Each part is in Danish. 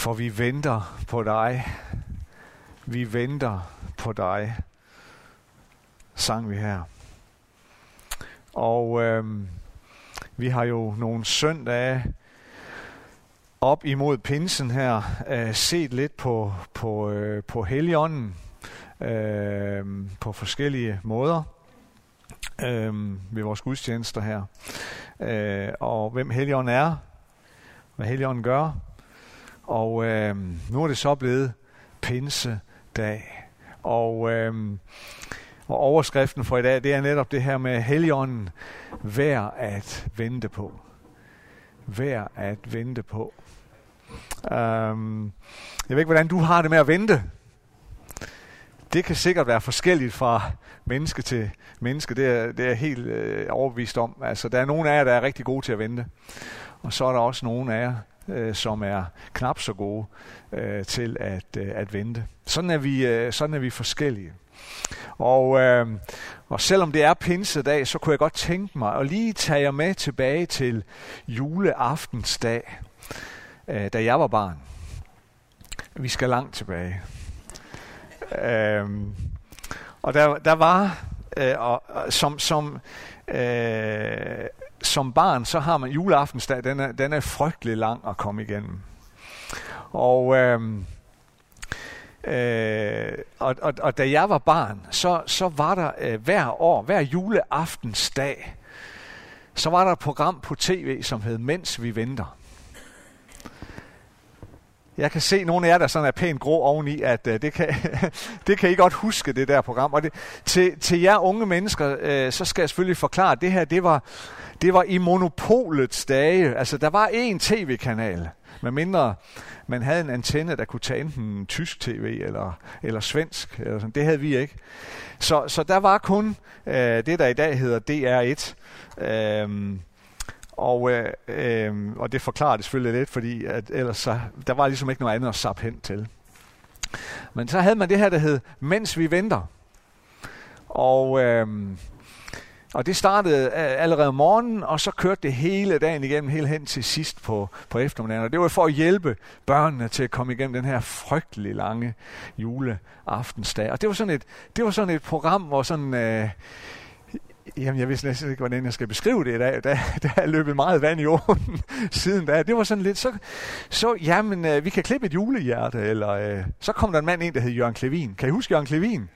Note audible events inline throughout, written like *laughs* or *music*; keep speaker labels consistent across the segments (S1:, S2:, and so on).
S1: For vi venter på dig. Vi venter på dig, sang vi her. Og øh, vi har jo nogle søndage op imod pinsen her øh, set lidt på, på, øh, på Helligånden øh, på forskellige måder øh, ved vores gudstjenester her. Øh, og hvem Helligånden er, hvad Helligånden gør. Og øh, nu er det så blevet pinsedag. Og, øh, og overskriften for i dag, det er netop det her med heligånden. Vær at vente på. Vær at vente på. Um, jeg ved ikke, hvordan du har det med at vente. Det kan sikkert være forskelligt fra menneske til menneske. Det er, det er helt øh, overbevist om. Altså, der er nogle af jer, der er rigtig gode til at vente. Og så er der også nogle af jer, øh, som er knap så gode øh, til at, øh, at vente. Sådan er vi, øh, sådan er vi forskellige. Og, øh, og selvom det er pinsedag, så kunne jeg godt tænke mig at lige tage jer med tilbage til juleaftensdag, øh, da jeg var barn. Vi skal langt tilbage. Øh, og der, der var, øh, og, som, som, øh, som barn, så har man juleaftensdag, den er, den er frygtelig lang at komme igennem. Og, øh, øh, og, og, og da jeg var barn, så, så var der øh, hver år, hver juleaftensdag, så var der et program på tv, som hed Mens vi venter. Jeg kan se nogle af jer, der sådan er pænt grå oveni, at uh, det, kan, *laughs* det kan I godt huske, det der program. Og det, til, til jer unge mennesker, uh, så skal jeg selvfølgelig forklare, at det her, det var, det var i monopolets dage. Altså, der var én tv-kanal, medmindre man havde en antenne, der kunne tage enten tysk tv eller, eller svensk. Eller sådan. Det havde vi ikke. Så, så der var kun uh, det, der i dag hedder DR1. Uh, og, øh, øh, og det forklarer det selvfølgelig lidt, fordi at ellers så, der var ligesom ikke noget andet at sappe hen til. Men så havde man det her, der hed Mens vi venter. Og, øh, og det startede øh, allerede om morgenen, og så kørte det hele dagen igennem, helt hen til sidst på, på eftermiddagen. Og det var for at hjælpe børnene til at komme igennem den her frygtelig lange juleaftensdag. Og det var sådan et, det var sådan et program, hvor sådan... Øh, Jamen, jeg vidste næsten ikke, hvordan jeg skal beskrive det i dag. Der, *laughs* der er løbet meget vand i åen *laughs* siden da. Det var sådan lidt, så, så jamen, øh, vi kan klippe et julehjerte, eller øh, så kom der en mand ind, der hed Jørgen Klevin. Kan I huske Jørgen Klevin?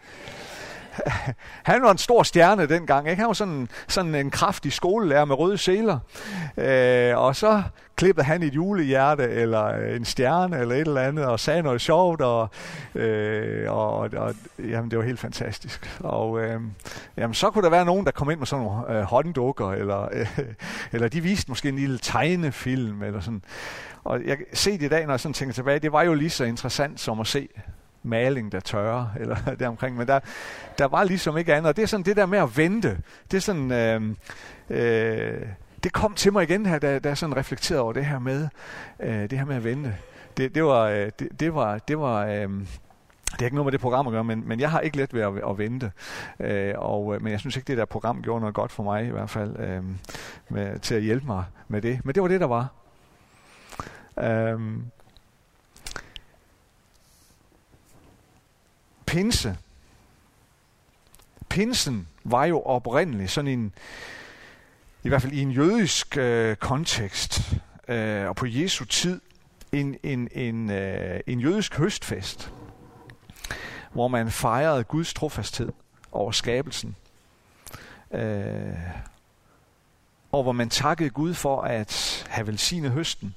S1: *laughs* han var en stor stjerne dengang. Ikke? Han var sådan, sådan en kraftig skolelærer med røde seler. Øh, og så klippede han et julehjerte, eller øh, en stjerne, eller et eller andet, og sagde noget sjovt, og, øh, og, og jamen, det var helt fantastisk. Og øh, jamen, så kunne der være nogen, der kom ind med sådan nogle øh, hånddukker, eller, øh, eller de viste måske en lille tegnefilm, eller sådan. Og jeg ser det i dag, når jeg sådan tænker tilbage, det var jo lige så interessant som at se maling, der tørrer, eller *laughs* deromkring. Men der, der var ligesom ikke andet. Og det er sådan det der med at vente. Det er sådan... Øh, øh, det kom til mig igen her, da, da jeg sådan reflekterede over det her med, øh, det her med at vente. Det, det var, øh, det, det var, det var, øh, det har ikke noget med det program at gøre, men, men jeg har ikke let ved at, at vente. Øh, og, øh, men jeg synes ikke, det der program gjorde noget godt for mig i hvert fald, øh, med, til at hjælpe mig med det. Men det var det, der var. Øh, pinse. Pinsen var jo oprindeligt sådan en, i hvert fald i en jødisk øh, kontekst, øh, og på Jesu tid, en, en, en, øh, en jødisk høstfest, hvor man fejrede Guds trofasthed over skabelsen. Øh, og hvor man takkede Gud for at have velsignet høsten,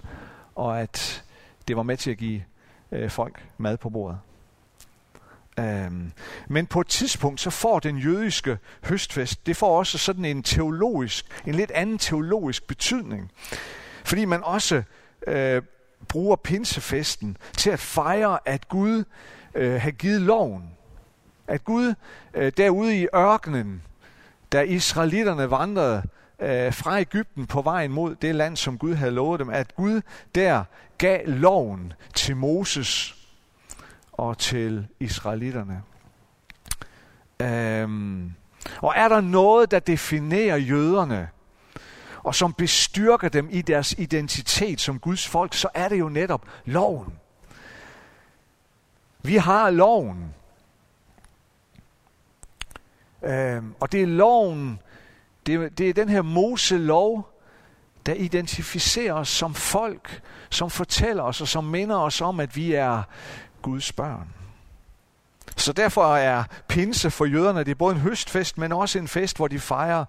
S1: og at det var med til at give øh, folk mad på bordet. Øhm, men på et tidspunkt, så får den jødiske høstfest, det får også sådan en teologisk, en lidt anden teologisk betydning. Fordi man også øh, bruger pinsefesten til at fejre, at Gud øh, har givet loven. At Gud øh, derude i ørkenen, da israelitterne vandrede øh, fra Ægypten på vejen mod det land, som Gud havde lovet dem, at Gud der gav loven til Moses og til israelitterne. Øhm, og er der noget, der definerer jøderne, og som bestyrker dem i deres identitet som Guds folk, så er det jo netop loven. Vi har loven. Øhm, og det er loven, det, det er den her Mose-lov, der identificerer os som folk, som fortæller os og som minder os om, at vi er Guds børn. Så derfor er pinse for jøderne, det er både en høstfest, men også en fest, hvor de fejrer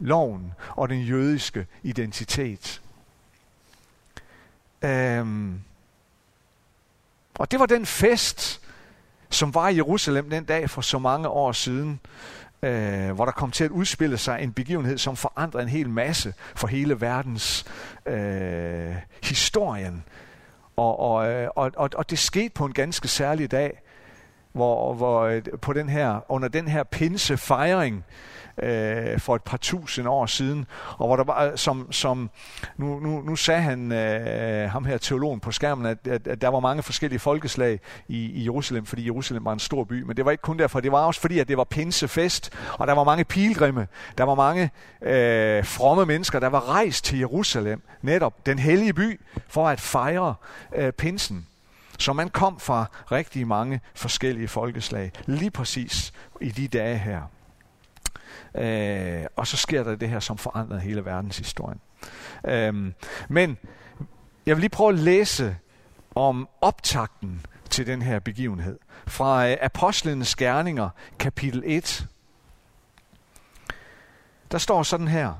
S1: loven og den jødiske identitet. Øhm, og det var den fest, som var i Jerusalem den dag for så mange år siden, øh, hvor der kom til at udspille sig en begivenhed, som forandrede en hel masse for hele verdens øh, historien. Og, og, øh, og, og, og det skete på en ganske særlig dag, hvor, hvor øh, på den her, under den her pinsefejring, øh, for et par tusind år siden, og hvor der var, som, som nu, nu, nu sagde han, øh, ham her teologen på skærmen, at, at, at der var mange forskellige folkeslag i, i Jerusalem, fordi Jerusalem var en stor by, men det var ikke kun derfor, det var også fordi, at det var pinsefest, og der var mange pilgrimme, der var mange øh, fromme mennesker, der var rejst til Jerusalem, netop den hellige by, for at fejre øh, pinsen. Så man kom fra rigtig mange forskellige folkeslag, lige præcis i de dage her. Øh, og så sker der det her, som forandrer hele verdenshistorien. Øh, men jeg vil lige prøve at læse om optakten til den her begivenhed. Fra øh, Apostlenes Gerninger, kapitel 1. Der står sådan her.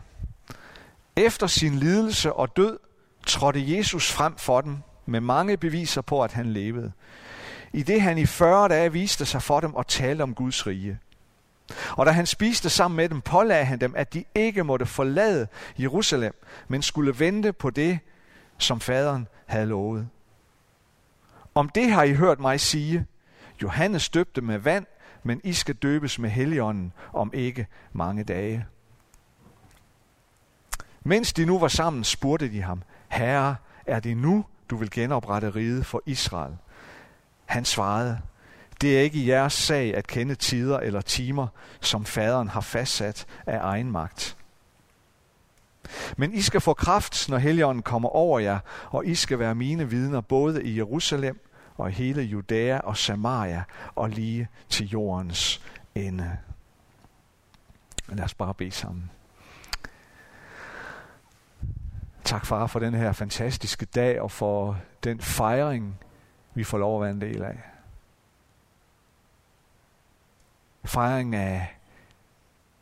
S1: Efter sin lidelse og død trådte Jesus frem for dem med mange beviser på, at han levede. I det han i 40 dage viste sig for dem og talte om Guds rige. Og da han spiste sammen med dem, pålagde han dem, at de ikke måtte forlade Jerusalem, men skulle vente på det, som faderen havde lovet. Om det har I hørt mig sige. Johannes døbte med vand, men I skal døbes med heligånden om ikke mange dage. Mens de nu var sammen, spurgte de ham, Herre, er det nu, du vil genoprette riget for Israel? Han svarede, det er ikke jeres sag at kende tider eller timer, som faderen har fastsat af egen magt. Men I skal få kraft, når Helligånden kommer over jer, og I skal være mine vidner både i Jerusalem og hele Judæa og Samaria og lige til jordens ende. Lad os bare bede sammen. Tak far for den her fantastiske dag og for den fejring, vi får lov at være en del af. Fejring af,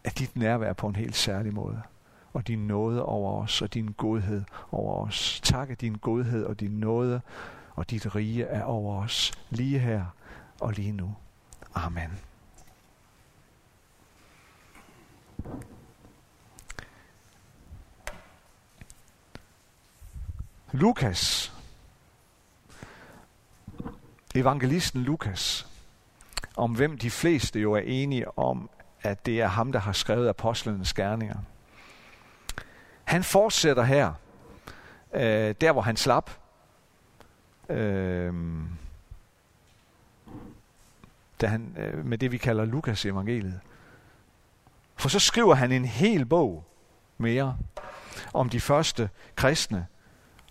S1: af dit nærvær på en helt særlig måde. Og din nåde over os, og din godhed over os. Tak, at din godhed og din nåde og dit rige er over os, lige her og lige nu. Amen. Lukas, evangelisten Lukas, om hvem de fleste jo er enige om, at det er ham, der har skrevet apostlenes gerninger. Han fortsætter her, øh, der hvor han slap. Øh, da han, øh, med det, vi kalder Lukas evangeliet. For så skriver han en hel bog mere om de første kristne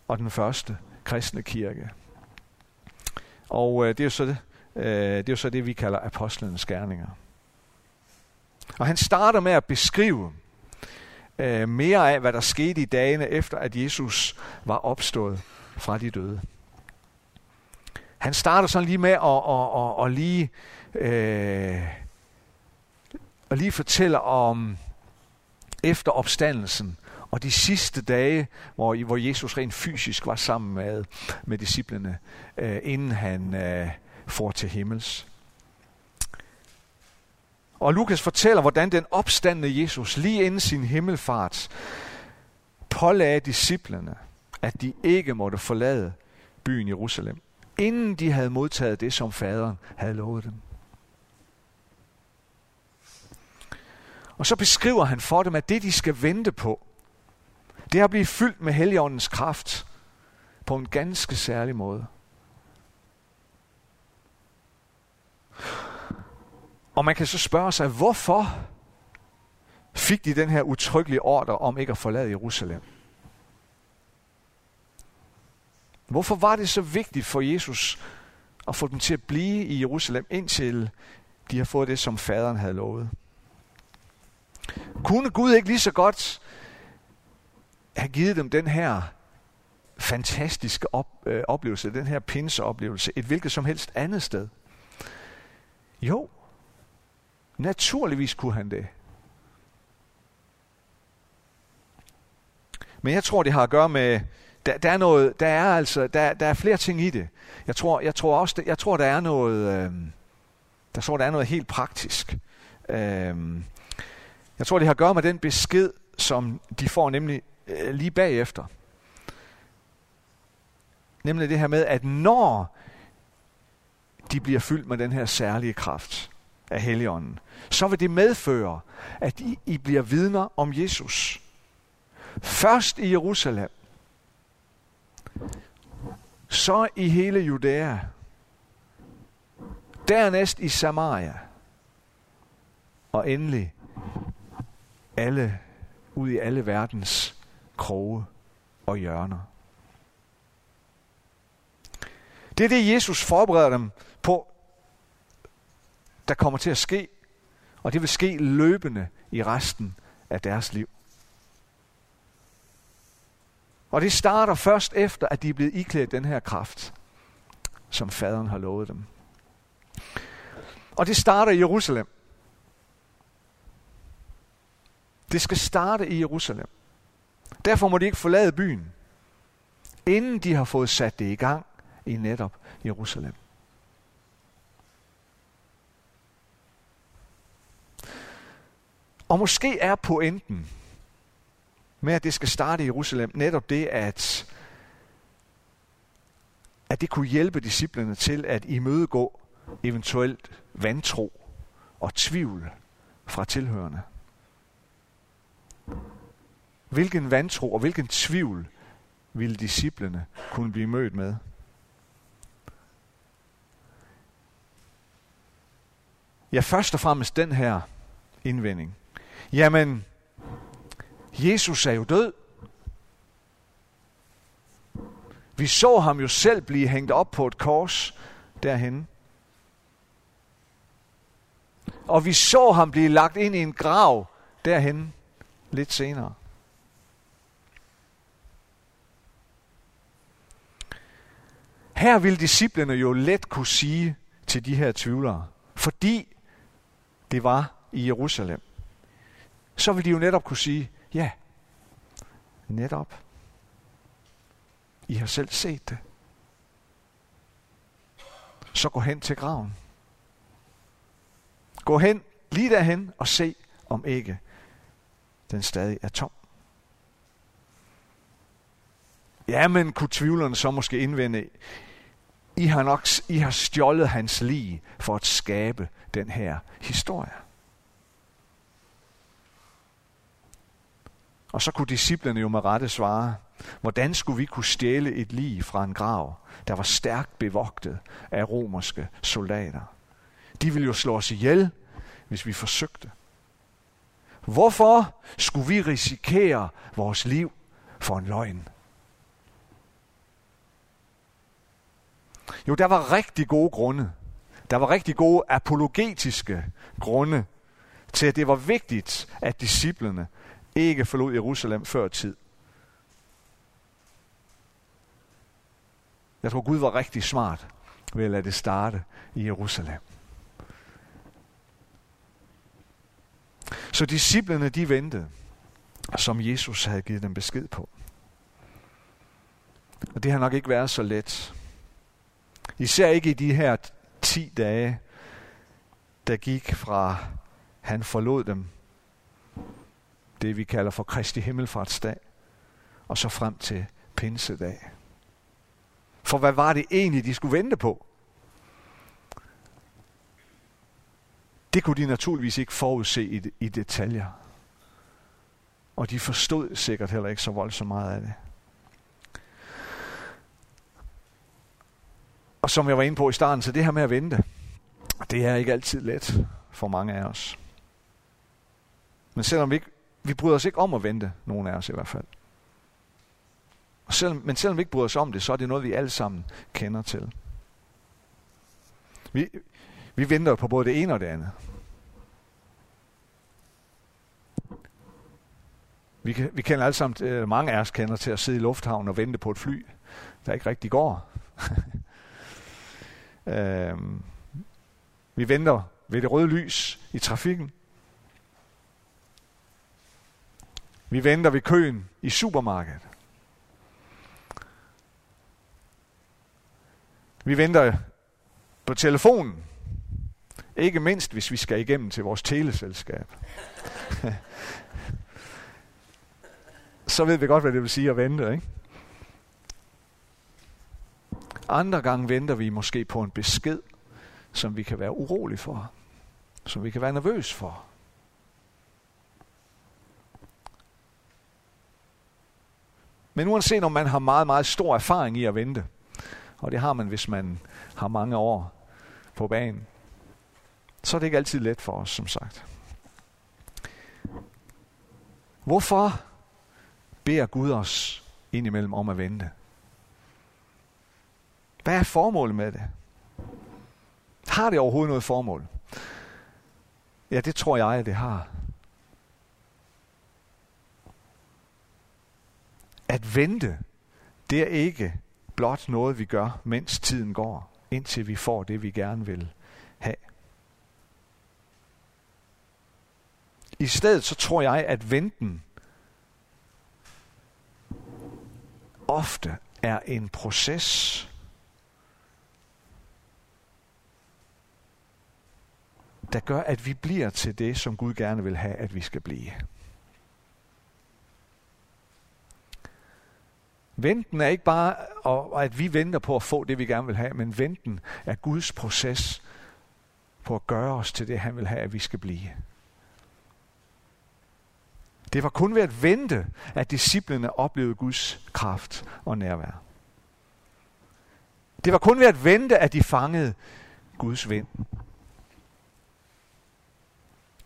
S1: og den første kristne kirke. Og øh, det er jo så det, Øh, det er jo så det, vi kalder apostlenes gerninger. Og han starter med at beskrive øh, mere af, hvad der skete i dagene efter, at Jesus var opstået fra de døde. Han starter sådan lige med at, at, at, at lige, øh, at lige fortælle om efter opstandelsen og de sidste dage, hvor, hvor Jesus rent fysisk var sammen med, med disciplene, øh, inden han, øh, får til himmels. Og Lukas fortæller, hvordan den opstandende Jesus lige inden sin himmelfart pålagde disciplene, at de ikke måtte forlade byen Jerusalem, inden de havde modtaget det, som faderen havde lovet dem. Og så beskriver han for dem, at det, de skal vente på, det er at blive fyldt med Helligåndens kraft på en ganske særlig måde. Og man kan så spørge sig, hvorfor fik de den her utryggelige ordre om ikke at forlade Jerusalem? Hvorfor var det så vigtigt for Jesus at få dem til at blive i Jerusalem, indtil de har fået det, som faderen havde lovet. Kunne Gud ikke lige så godt have givet dem den her fantastiske op, øh, oplevelse, den her pinseoplevelse, et hvilket som helst andet sted? Jo, naturligvis kunne han det. Men jeg tror, det har at gøre med, der, der er noget, der er altså, der, der er flere ting i det. Jeg tror, jeg tror også, jeg tror, der er noget, øh, der tror, der er noget helt praktisk. Øh, jeg tror, det har at gøre med den besked, som de får nemlig øh, lige bagefter. Nemlig det her med, at når de bliver fyldt med den her særlige kraft af Helligånden, så vil det medføre, at I, I bliver vidner om Jesus. Først i Jerusalem, så i hele Judæa, dernæst i Samaria, og endelig alle, ud i alle verdens kroge og hjørner. Det er det, Jesus forbereder dem på, der kommer til at ske, og det vil ske løbende i resten af deres liv. Og det starter først efter, at de er blevet iklædt den her kraft, som faderen har lovet dem. Og det starter i Jerusalem. Det skal starte i Jerusalem. Derfor må de ikke forlade byen, inden de har fået sat det i gang i netop Jerusalem. Og måske er pointen med, at det skal starte i Jerusalem, netop det, at, at det kunne hjælpe disciplene til at imødegå eventuelt vantro og tvivl fra tilhørende. Hvilken vantro og hvilken tvivl ville disciplene kunne blive mødt med? Ja, først og fremmest den her indvending. Jamen, Jesus er jo død. Vi så ham jo selv blive hængt op på et kors derhen. Og vi så ham blive lagt ind i en grav derhen lidt senere. Her vil disciplene jo let kunne sige til de her tvivlere, fordi det var i Jerusalem, så vil de jo netop kunne sige, ja, netop. I har selv set det. Så gå hen til graven. Gå hen lige derhen og se, om ikke den stadig er tom. Ja, men kunne tvivlerne så måske indvende, I har nok I har stjålet hans lig for at skabe den her historie. Og så kunne disciplene jo med rette svare, hvordan skulle vi kunne stjæle et lig fra en grav, der var stærkt bevogtet af romerske soldater? De ville jo slå os ihjel, hvis vi forsøgte. Hvorfor skulle vi risikere vores liv for en løgn? Jo, der var rigtig gode grunde. Der var rigtig gode apologetiske grunde til, at det var vigtigt, at disciplene ikke forlod Jerusalem før tid. Jeg tror, Gud var rigtig smart ved at lade det starte i Jerusalem. Så disciplene, de ventede, som Jesus havde givet dem besked på. Og det har nok ikke været så let. Især ikke i de her 10 dage, der gik fra han forlod dem, det vi kalder for Kristi Himmelfartsdag, og så frem til Pinsedag. For hvad var det egentlig, de skulle vente på? Det kunne de naturligvis ikke forudse i, i detaljer. Og de forstod sikkert heller ikke så voldsomt meget af det. Og som jeg var inde på i starten, så det her med at vente, det er ikke altid let for mange af os. Men selvom vi ikke, vi bryder os ikke om at vente, nogen af os i hvert fald. Og selvom, men selvom vi ikke bryder os om det, så er det noget, vi alle sammen kender til. Vi, vi venter på både det ene og det andet. Vi, kan, vi kender alle sammen, øh, mange af os kender til at sidde i lufthavnen og vente på et fly, der ikke rigtig går. *laughs* øhm, vi venter ved det røde lys i trafikken. Vi venter ved køen i supermarkedet. Vi venter på telefonen. Ikke mindst, hvis vi skal igennem til vores teleselskab. *laughs* Så ved vi godt, hvad det vil sige at vente, ikke? Andre gange venter vi måske på en besked, som vi kan være urolig for, som vi kan være nervøs for. Men uanset om man har meget, meget stor erfaring i at vente, og det har man, hvis man har mange år på banen, så er det ikke altid let for os, som sagt. Hvorfor beder Gud os indimellem om at vente? Hvad er formålet med det? Har det overhovedet noget formål? Ja, det tror jeg, at det har. At vente, det er ikke blot noget, vi gør, mens tiden går, indtil vi får det, vi gerne vil have. I stedet så tror jeg, at venten ofte er en proces, der gør, at vi bliver til det, som Gud gerne vil have, at vi skal blive. Venten er ikke bare, at vi venter på at få det, vi gerne vil have, men venten er Guds proces på at gøre os til det, han vil have, at vi skal blive. Det var kun ved at vente, at disciplene oplevede Guds kraft og nærvær. Det var kun ved at vente, at de fangede Guds vind.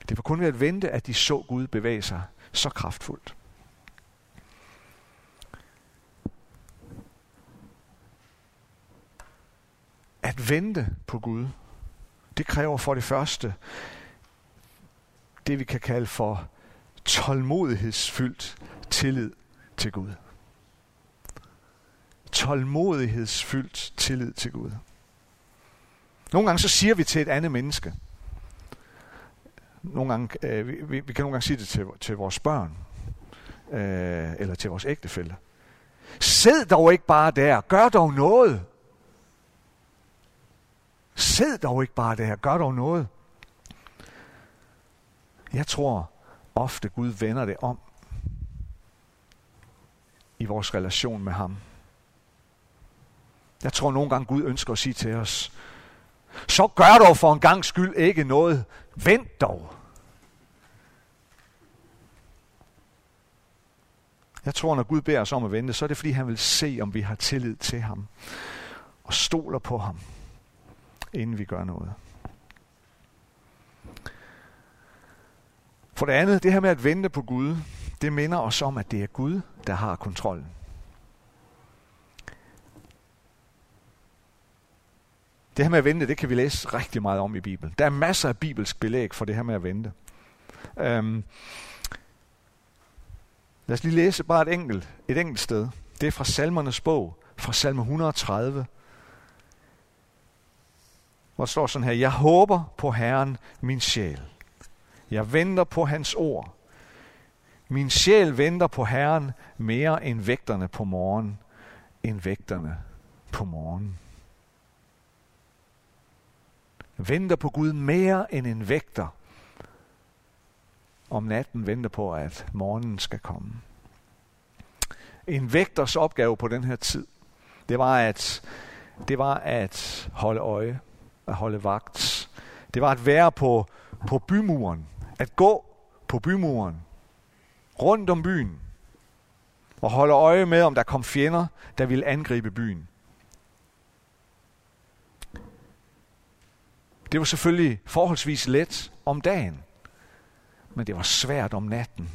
S1: Det var kun ved at vente, at de så Gud bevæge sig så kraftfuldt. At vente på Gud, det kræver for det første det, vi kan kalde for tålmodighedsfyldt tillid til Gud. Tålmodighedsfyldt tillid til Gud. Nogle gange så siger vi til et andet menneske, nogle gange, øh, vi, vi kan nogle gange sige det til, til vores børn, øh, eller til vores ægtefælle. Sid dog ikke bare der, gør dog noget. Sid dog ikke bare der, gør dog noget. Jeg tror ofte Gud vender det om i vores relation med ham. Jeg tror nogle gange Gud ønsker at sige til os, så gør dog for en gang skyld ikke noget. Vent dog. Jeg tror, når Gud beder os om at vente, så er det fordi, han vil se, om vi har tillid til ham. Og stoler på ham, inden vi gør noget. For det andet, det her med at vente på Gud, det minder os om, at det er Gud, der har kontrollen. Det her med at vente, det kan vi læse rigtig meget om i Bibelen. Der er masser af bibelsk belæg for det her med at vente. Um, lad os lige læse bare et enkelt, et enkelt sted. Det er fra Salmernes bog, fra salme 130. Hvor der står sådan her, Jeg håber på Herren, min sjæl. Jeg venter på hans ord. Min sjæl venter på Herren mere end vægterne på morgen, end vægterne på morgen. Venter på Gud mere end en vægter om natten venter på, at morgenen skal komme. En vægters opgave på den her tid, det var at, det var at holde øje, at holde vagt. Det var at være på, på bymuren, at gå på bymuren, rundt om byen, og holde øje med, om der kom fjender, der ville angribe byen. Det var selvfølgelig forholdsvis let om dagen, men det var svært om natten.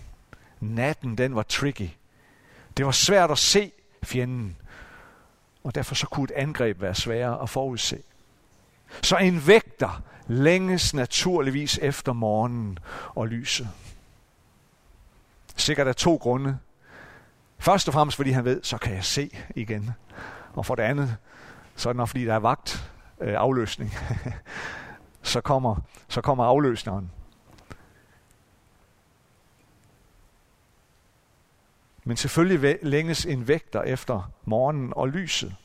S1: Natten, den var tricky. Det var svært at se fjenden, og derfor så kunne et angreb være sværere at forudse. Så en vægter længes naturligvis efter morgenen og lyset. Sikkert af to grunde. Først og fremmest, fordi han ved, så kan jeg se igen. Og for det andet, så er det nok, fordi der er vagt øh, afløsning. *laughs* så, kommer, så kommer afløsneren. Men selvfølgelig længes en vægter efter morgenen og lyset.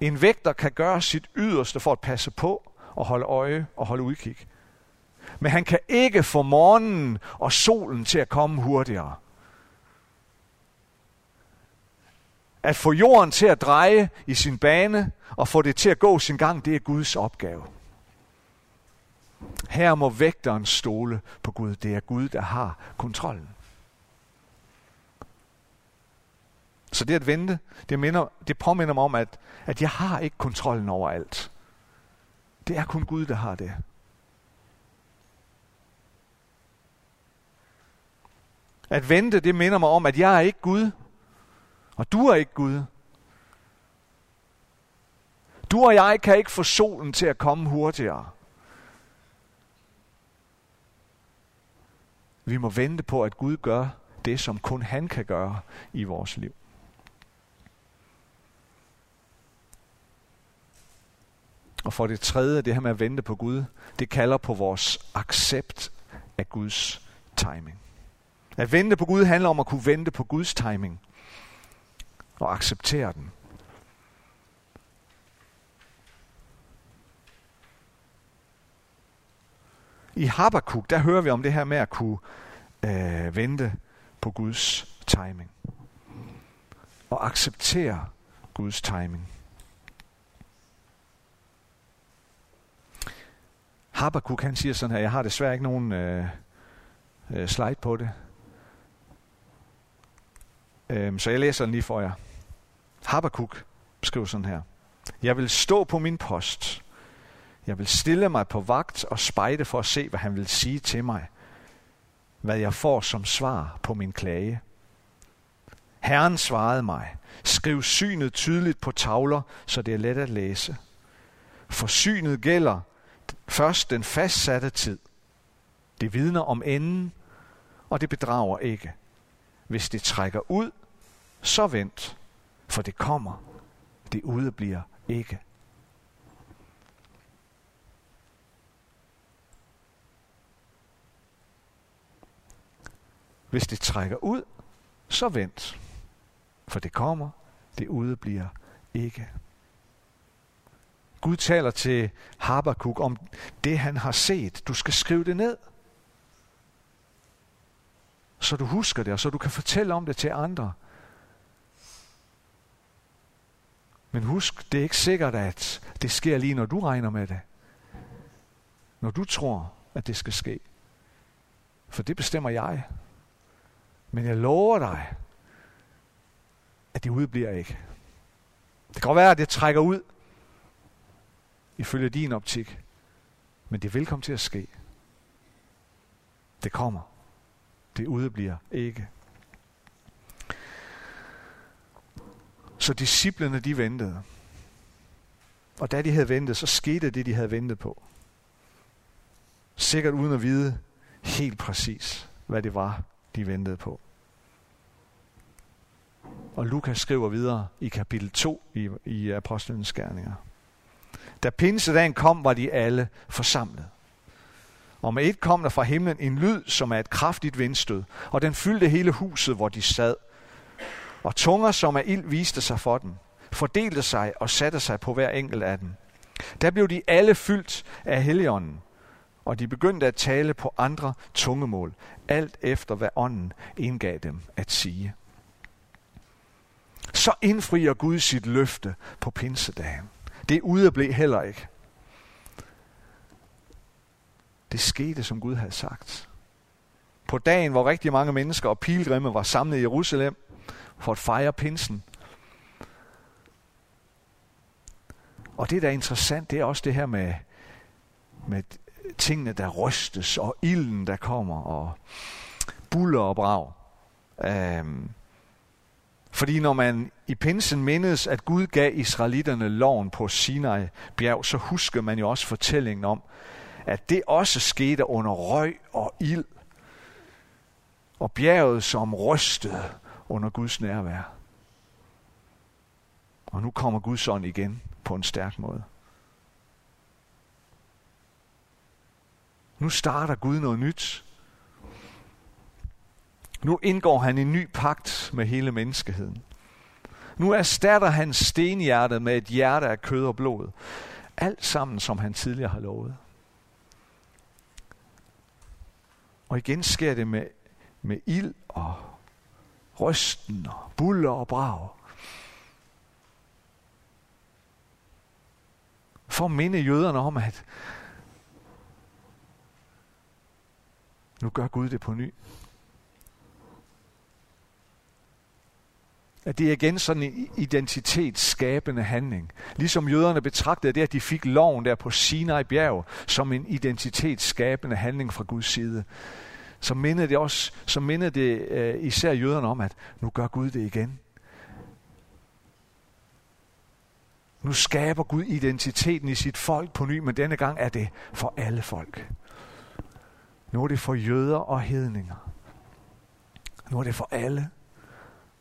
S1: En vægter kan gøre sit yderste for at passe på og holde øje og holde udkig. Men han kan ikke få morgenen og solen til at komme hurtigere. At få jorden til at dreje i sin bane og få det til at gå sin gang, det er Guds opgave. Her må vægteren stole på Gud. Det er Gud, der har kontrollen. Så det at vente, det, minder, det påminder mig om, at, at jeg har ikke kontrollen over alt. Det er kun Gud, der har det. At vente, det minder mig om, at jeg er ikke Gud, og du er ikke Gud. Du og jeg kan ikke få solen til at komme hurtigere. Vi må vente på, at Gud gør det, som kun han kan gøre i vores liv. Og for det tredje, det her med at vente på Gud, det kalder på vores accept af Guds timing. At vente på Gud handler om at kunne vente på Guds timing og acceptere den. I Habakkuk, der hører vi om det her med at kunne øh, vente på Guds timing. Og acceptere Guds timing. Habakkuk han siger sådan her, jeg har desværre ikke nogen øh, øh, slide på det. Øh, så jeg læser den lige for jer. Habakkuk skriver sådan her. Jeg vil stå på min post. Jeg vil stille mig på vagt og spejde for at se, hvad han vil sige til mig. Hvad jeg får som svar på min klage. Herren svarede mig. Skriv synet tydeligt på tavler, så det er let at læse. For synet gælder først den fastsatte tid. Det vidner om enden, og det bedrager ikke. Hvis det trækker ud, så vent, for det kommer. Det udebliver ikke. Hvis det trækker ud, så vent, for det kommer. Det udebliver ikke. Gud taler til Habakkuk om det, han har set. Du skal skrive det ned. Så du husker det, og så du kan fortælle om det til andre. Men husk, det er ikke sikkert, at det sker lige, når du regner med det. Når du tror, at det skal ske. For det bestemmer jeg. Men jeg lover dig, at det udbliver ikke. Det kan godt være, at det trækker ud, ifølge din optik. Men det vil komme til at ske. Det kommer. Det udebliver ikke. Så disciplene de ventede. Og da de havde ventet, så skete det, de havde ventet på. Sikkert uden at vide helt præcis, hvad det var, de ventede på. Og Lukas skriver videre i kapitel 2 i, i Apostlenes Gerninger. Da pinsedagen kom, var de alle forsamlet. Og med et kom der fra himlen en lyd, som er et kraftigt vindstød, og den fyldte hele huset, hvor de sad. Og tunger, som af ild, viste sig for dem, fordelte sig og satte sig på hver enkelt af dem. Der blev de alle fyldt af heligånden, og de begyndte at tale på andre tungemål, alt efter hvad ånden indgav dem at sige. Så indfrier Gud sit løfte på pinsedagen. Det udeblev heller ikke. Det skete, som Gud havde sagt. På dagen, hvor rigtig mange mennesker og pilgrimme var samlet i Jerusalem for at fejre pinsen. Og det, der er interessant, det er også det her med, med tingene, der rystes, og ilden, der kommer, og buller og brag. Øhm, fordi når man i pinsen mindes, at Gud gav israelitterne loven på Sinai bjerg, så husker man jo også fortællingen om, at det også skete under røg og ild, og bjerget som rystede under Guds nærvær. Og nu kommer Guds ånd igen på en stærk måde. Nu starter Gud noget nyt. Nu indgår han en ny pagt med hele menneskeheden. Nu erstatter han stenhjertet med et hjerte af kød og blod. Alt sammen, som han tidligere har lovet. Og igen sker det med, med ild og rysten og buller og brag. For at minde jøderne om, at nu gør Gud det på ny. At det er igen sådan en identitetsskabende handling. Ligesom jøderne betragtede det, at de fik loven der på Sinai bjerg, som en identitetsskabende handling fra Guds side. Så mindede det også, så mindede det uh, især jøderne om, at nu gør Gud det igen. Nu skaber Gud identiteten i sit folk på ny, men denne gang er det for alle folk. Nu er det for jøder og hedninger. Nu er det for alle.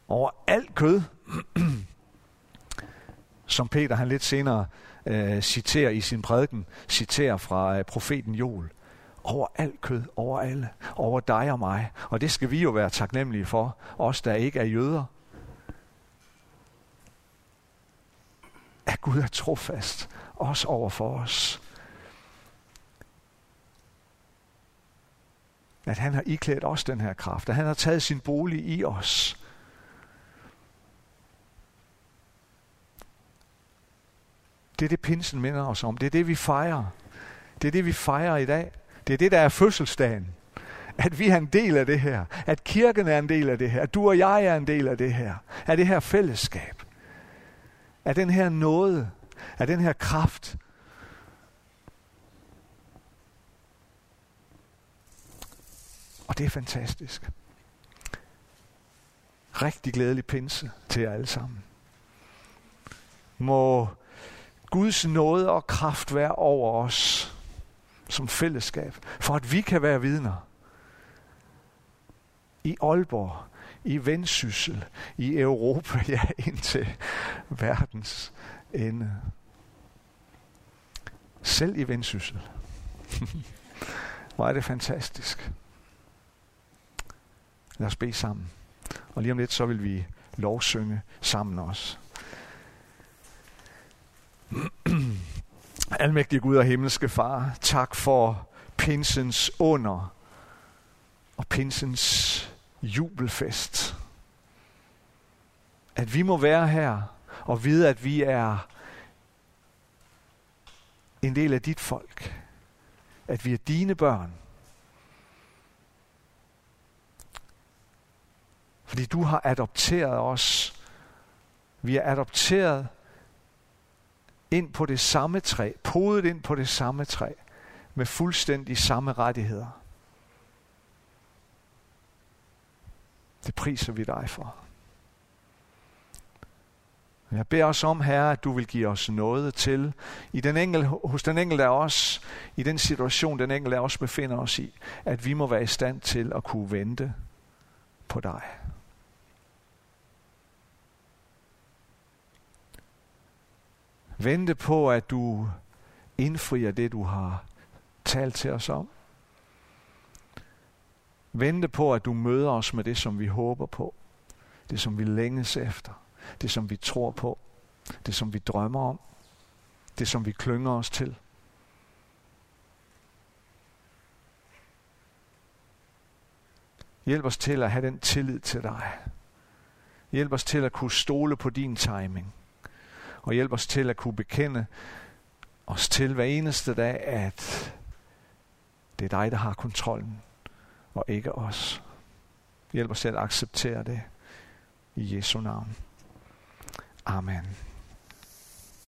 S1: Over alt kød, som Peter han lidt senere øh, citerer i sin prædiken, citerer fra øh, profeten Joel. Over alt kød, over alle, over dig og mig. Og det skal vi jo være taknemmelige for, os der ikke er jøder. At Gud er trofast, også over for os. At han har iklædt os den her kraft, at han har taget sin bolig i os. Det er det, pinsen minder os om. Det er det, vi fejrer. Det er det, vi fejrer i dag. Det er det, der er fødselsdagen. At vi er en del af det her. At kirken er en del af det her. At du og jeg er en del af det her. Af det her fællesskab. Af den her nåde. Af den her kraft. Og det er fantastisk. Rigtig glædelig pinse til jer alle sammen. Må Guds nåde og kraft være over os som fællesskab, for at vi kan være vidner. I Aalborg, i Vendsyssel, i Europa, *laughs* ja, indtil verdens ende. Selv i Vendsyssel. *laughs* Hvor er det fantastisk. Lad os bede sammen. Og lige om lidt, så vil vi lovsynge sammen også. *clears throat* Almægtige Gud og himmelske Far, tak for pinsens under og pinsens jubelfest. At vi må være her og vide, at vi er en del af dit folk. At vi er dine børn. Fordi du har adopteret os. Vi er adopteret ind på det samme træ, podet ind på det samme træ, med fuldstændig samme rettigheder. Det priser vi dig for. Jeg beder os om, Herre, at du vil give os noget til, i den enkel, hos den enkelte af os, i den situation, den enkelte af os befinder os i, at vi må være i stand til at kunne vente på dig. Vente på, at du indfrier det, du har talt til os om. Vente på, at du møder os med det, som vi håber på. Det, som vi længes efter. Det, som vi tror på. Det, som vi drømmer om. Det, som vi klynger os til. Hjælp os til at have den tillid til dig. Hjælp os til at kunne stole på din timing og hjælp os til at kunne bekende os til hver eneste dag, at det er dig, der har kontrollen, og ikke os. Hjælp os til at acceptere det i Jesu navn. Amen.